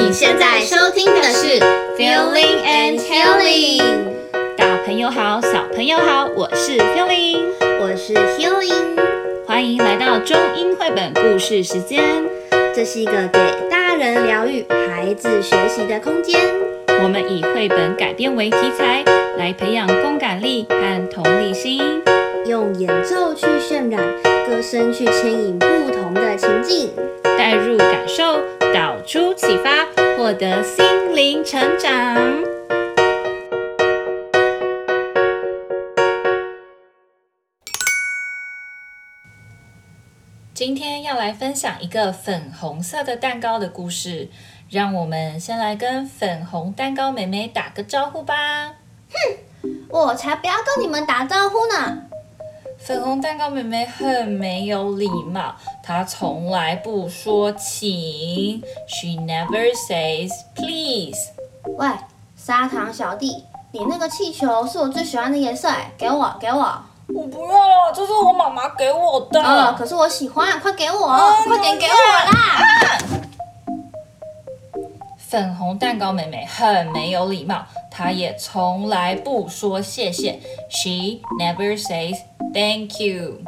你现在收听的是 Feeling and Healing。大朋友好，小朋友好，我是 Feeling，我是 Healing，欢迎来到中英绘本故事时间。这是一个给大人疗愈、孩子学习的空间。我们以绘本改编为题材，来培养共感力和同理心，用演奏去渲染，歌声去牵引不同的情境，带入感受，导出启发，获得心灵成长。今天要来分享一个粉红色的蛋糕的故事，让我们先来跟粉红蛋糕妹妹打个招呼吧。哼，我才不要跟你们打招呼呢！粉红蛋糕妹妹很没有礼貌，她从来不说请，She never says please。喂，砂糖小弟，你那个气球是我最喜欢的颜色，给我，给我。我不要了，这是我妈妈给我的。哦，可是我喜欢，快给我，哦，快点给我啦！啊，粉红蛋糕妹妹很没有礼貌，她也从来不说谢谢。She never says thank you.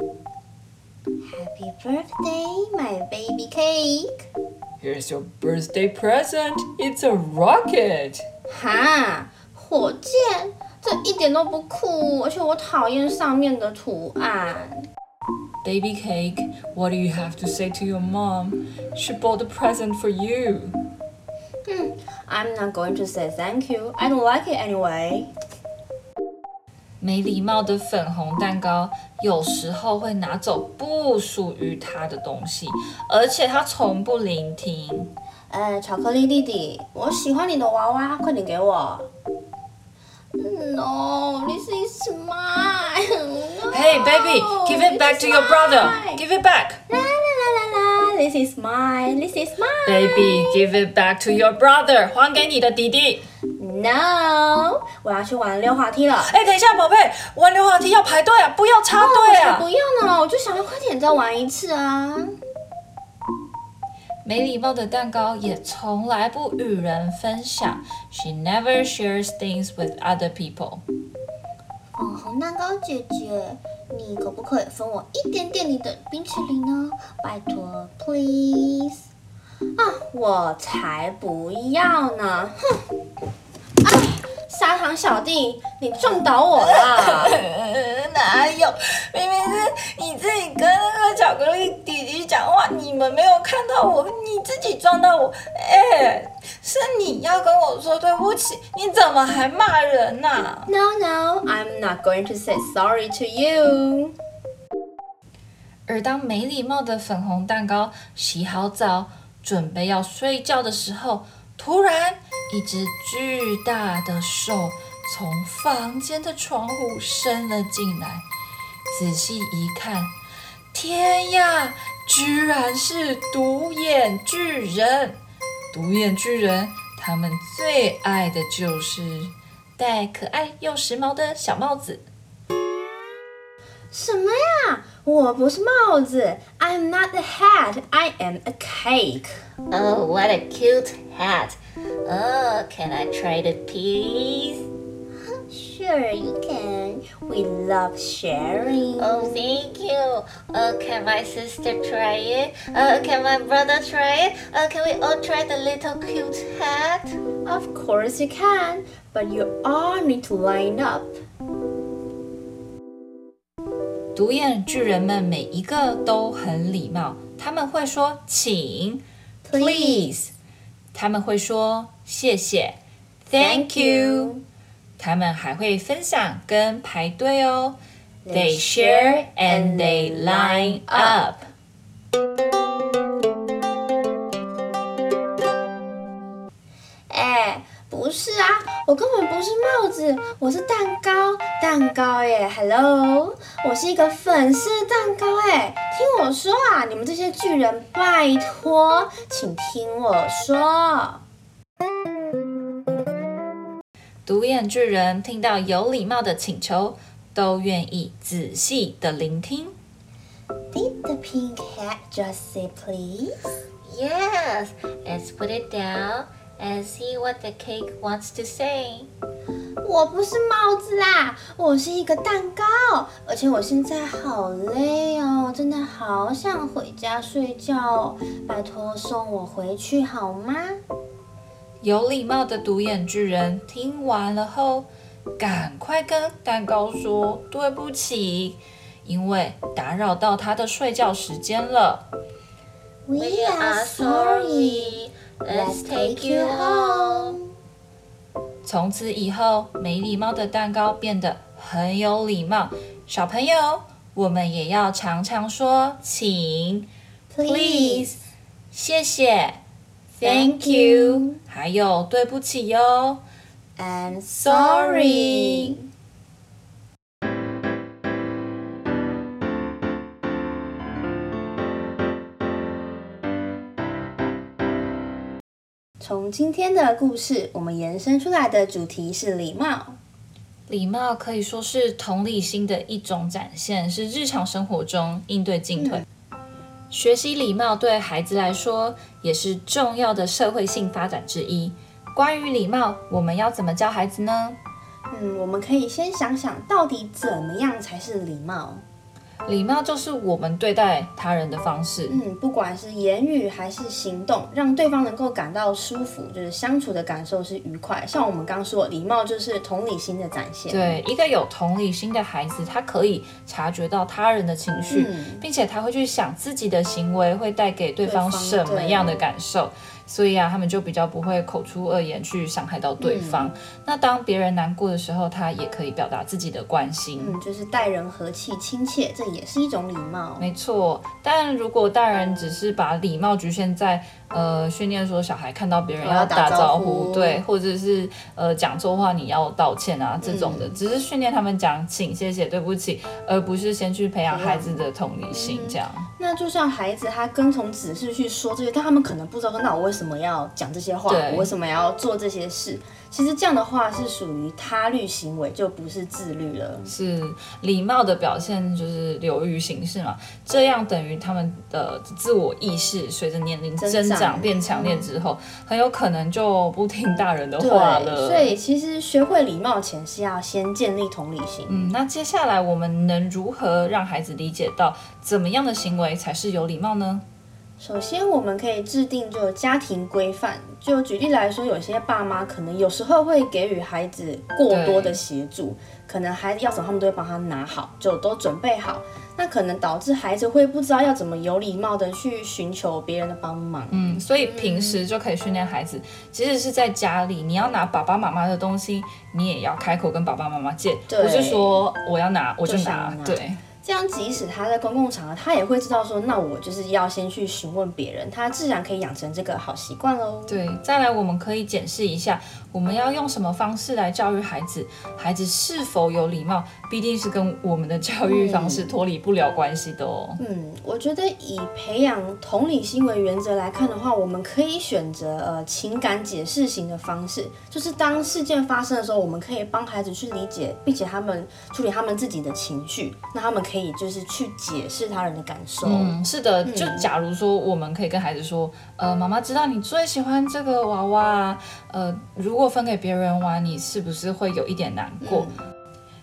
Happy birthday, my baby cake. Here's your birthday present. It's a rocket. 哈，火箭。这一点都不酷，而且我讨厌上面的图案。Baby cake, what do you have to say to your mom? She bought a present for you. 嗯，I'm not going to say thank you. I don't like it anyway. 没礼貌的粉红蛋糕有时候会拿走不属于他的东西，而且他从不聆听。呃，巧克力弟弟，我喜欢你的娃娃，快点给我。No, this is mine. No, hey, baby, give it back to your brother. Give it back. This is mine. This is mine. Baby, give it back to your brother. 还给你的弟弟。No，我要去玩溜滑梯了。哎，等一下，宝贝，玩溜滑梯要排队啊，不要插队啊。不要呢，我就想要快点再玩一次啊。没礼貌的蛋糕也从来不与人分享。She never shares things with other people。粉红蛋糕姐姐，你可不可以分我一点点你的冰淇淋呢？拜托，please。啊，我才不要呢！哼。啊砂糖小弟，你撞倒我了！哪有？明明是你自己跟那个巧克力弟弟讲话，你们没有看到我，你自己撞到我。哎，是你要跟我说对不起，你怎么还骂人呢？啊？No, no, I'm not going to say sorry to you. 而当没礼貌的粉红蛋糕洗好澡，准备要睡觉的时候，突然。一只巨大的手从房间的窗户伸了进来，仔细一看，天呀，居然是独眼巨人！独眼巨人，他们最爱的就是戴可爱又时髦的小帽子。什么呀？我不是帽子，I'm not a hat, I am a cake. Oh, what a cute hat! Oh, can I try the please? Sure, you can. We love sharing. Oh, thank you. Oh, can my sister try it? Uh, can my brother try it? Uh, can we all try the little cute hat? Of course you can, but you all need to line up. 独眼巨人们每一个都很礼貌，他们会说请，please，他们会说谢谢，thank you， 他们还会分享跟排队哦，they share and they line up。哎，不是啊，我根本不是帽子，我是蛋糕，蛋糕耶，hello。我是一个粉色蛋糕哎，听我说啊，你们这些巨人，拜托，请听我说。独眼巨人听到有礼貌的请求，都愿意仔细的聆听。Did the pink hat just say please? Yes, let's put it down and see what the cake wants to say. 我不是帽子啦，我是一个蛋糕，而且我现在好累哦，真的好想回家睡觉哦，拜托送我回去好吗？有礼貌的独眼巨人听完了后，赶快跟蛋糕说对不起，因为打扰到他的睡觉时间了。We are sorry. Let's take you home. 从此以后，没礼貌的蛋糕变得很有礼貌。小朋友，我们也要常常说请、please、谢谢、thank you，还有对不起哟，and sorry。从今天的故事，我们延伸出来的主题是礼貌。礼貌可以说是同理心的一种展现，是日常生活中应对进退。嗯、学习礼貌对孩子来说也是重要的社会性发展之一。关于礼貌，我们要怎么教孩子呢？嗯，我们可以先想想到底怎么样才是礼貌。礼貌就是我们对待他人的方式，嗯，不管是言语还是行动，让对方能够感到舒服，就是相处的感受是愉快。像我们刚说，礼貌就是同理心的展现。对，一个有同理心的孩子，他可以察觉到他人的情绪，嗯，并且他会去想自己的行为会带给对方什么样的感受。所以啊，他们就比较不会口出恶言去伤害到对方。嗯、那当别人难过的时候，他也可以表达自己的关心。嗯，就是待人和气亲切，这也是一种礼貌。没错，但如果大人只是把礼貌局限在呃训练说小孩看到别人要打招呼，对，或者是呃讲错话你要道歉啊这种的，嗯、只是训练他们讲请、谢谢、对不起，而不是先去培养孩子的同理心这样。嗯、那就像孩子他跟从指示去说这些，但他们可能不知道说那我。为什么要讲这些话？我为什么要做这些事？其实这样的话是属于他律行为，就不是自律了。是礼貌的表现，就是流于形式嘛。这样等于他们的自我意识随着年龄增长变强烈之后，很有可能就不听大人的话了。所以其实学会礼貌前是要先建立同理心。嗯，那接下来我们能如何让孩子理解到怎么样的行为才是有礼貌呢？首先，我们可以制定就家庭规范。就举例来说，有些爸妈可能有时候会给予孩子过多的协助，可能孩子要什么，他们都会帮他拿好，就都准备好。那可能导致孩子会不知道要怎么有礼貌的去寻求别人的帮忙。嗯，所以平时就可以训练孩子，即使是在家里，你要拿爸爸妈妈的东西，你也要开口跟爸爸妈妈借，不是说我要拿我就拿，就拿，对。这样，即使他在公共场合，他也会知道说，那我就是要先去询问别人，他自然可以养成这个好习惯喽。对，再来我们可以检视一下，我们要用什么方式来教育孩子，孩子是否有礼貌，必定是跟我们的教育方式脱离不了关系的哦。嗯，我觉得以培养同理心为原则来看的话，我们可以选择呃情感解释型的方式，就是当事件发生的时候，我们可以帮孩子去理解，并且他们处理他们自己的情绪，那他们可以就是去解释他人的感受。嗯，是的，就假如说我们可以跟孩子说，呃，妈妈知道你最喜欢这个娃娃，呃，如果分给别人玩，你是不是会有一点难过？嗯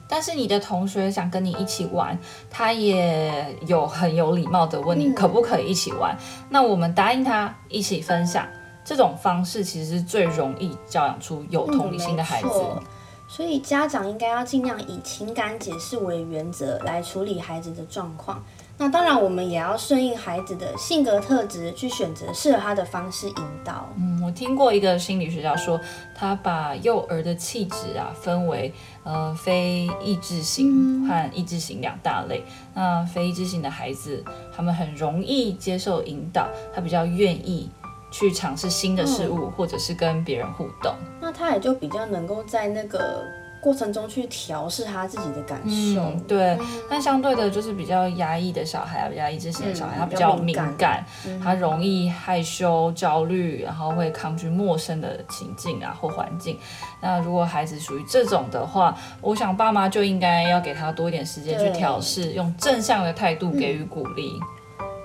但是你的同学想跟你一起玩，他也有很有礼貌的问你可不可以一起玩。嗯、那我们答应他一起分享，这种方式其实是最容易教养出有同理心的孩子。嗯、所以家长应该要尽量以情感解释为原则来处理孩子的状况。那当然，我们也要顺应孩子的性格特质，去选择适合他的方式引导。嗯，我听过一个心理学家说，他把幼儿的气质啊分为呃非抑制型和抑制型两大类。嗯、那非抑制型的孩子，他们很容易接受引导，他比较愿意去尝试新的事物，嗯、或者是跟别人互动。那他也就比较能够在那个。过程中去调试他自己的感受，嗯、对。但相对的，就是比较压抑的小孩啊，比较意志型的小孩，嗯、他比较敏感，嗯、他容易害羞、焦虑，然后会抗拒陌生的情境啊或环境。那如果孩子属于这种的话，我想爸妈就应该要给他多一点时间去调试，用正向的态度给予鼓励。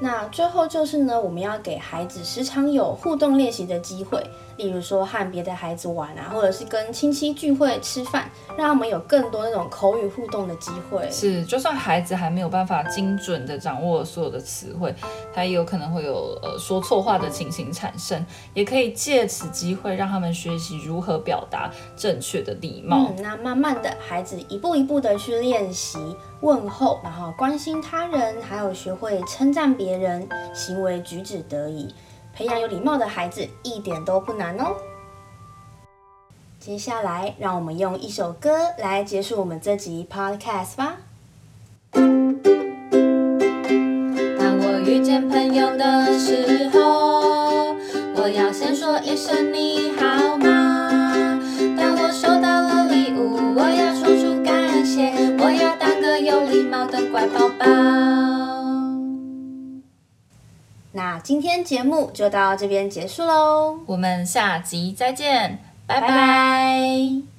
那最后就是呢，我们要给孩子时常有互动练习的机会。例如说和别的孩子玩啊，或者是跟亲戚聚会吃饭，让他们有更多那种口语互动的机会。是，就算孩子还没有办法精准的掌握所有的词汇，他也有可能会有呃说错话的情形产生，也可以借此机会让他们学习如何表达正确的礼貌。嗯，那慢慢的孩子一步一步的去练习问候，然后关心他人，还有学会称赞别人，行为举止得宜。培养有礼貌的孩子一点都不难哦。接下来，让我们用一首歌来结束我们这集 podcast 吧。当我遇见朋友的时候，我要先说一声你好吗？当我收到了礼物，我要说出感谢，我要当个有礼貌的乖宝宝。那今天节目就到这边结束喽，我们下集再见，拜拜。拜拜。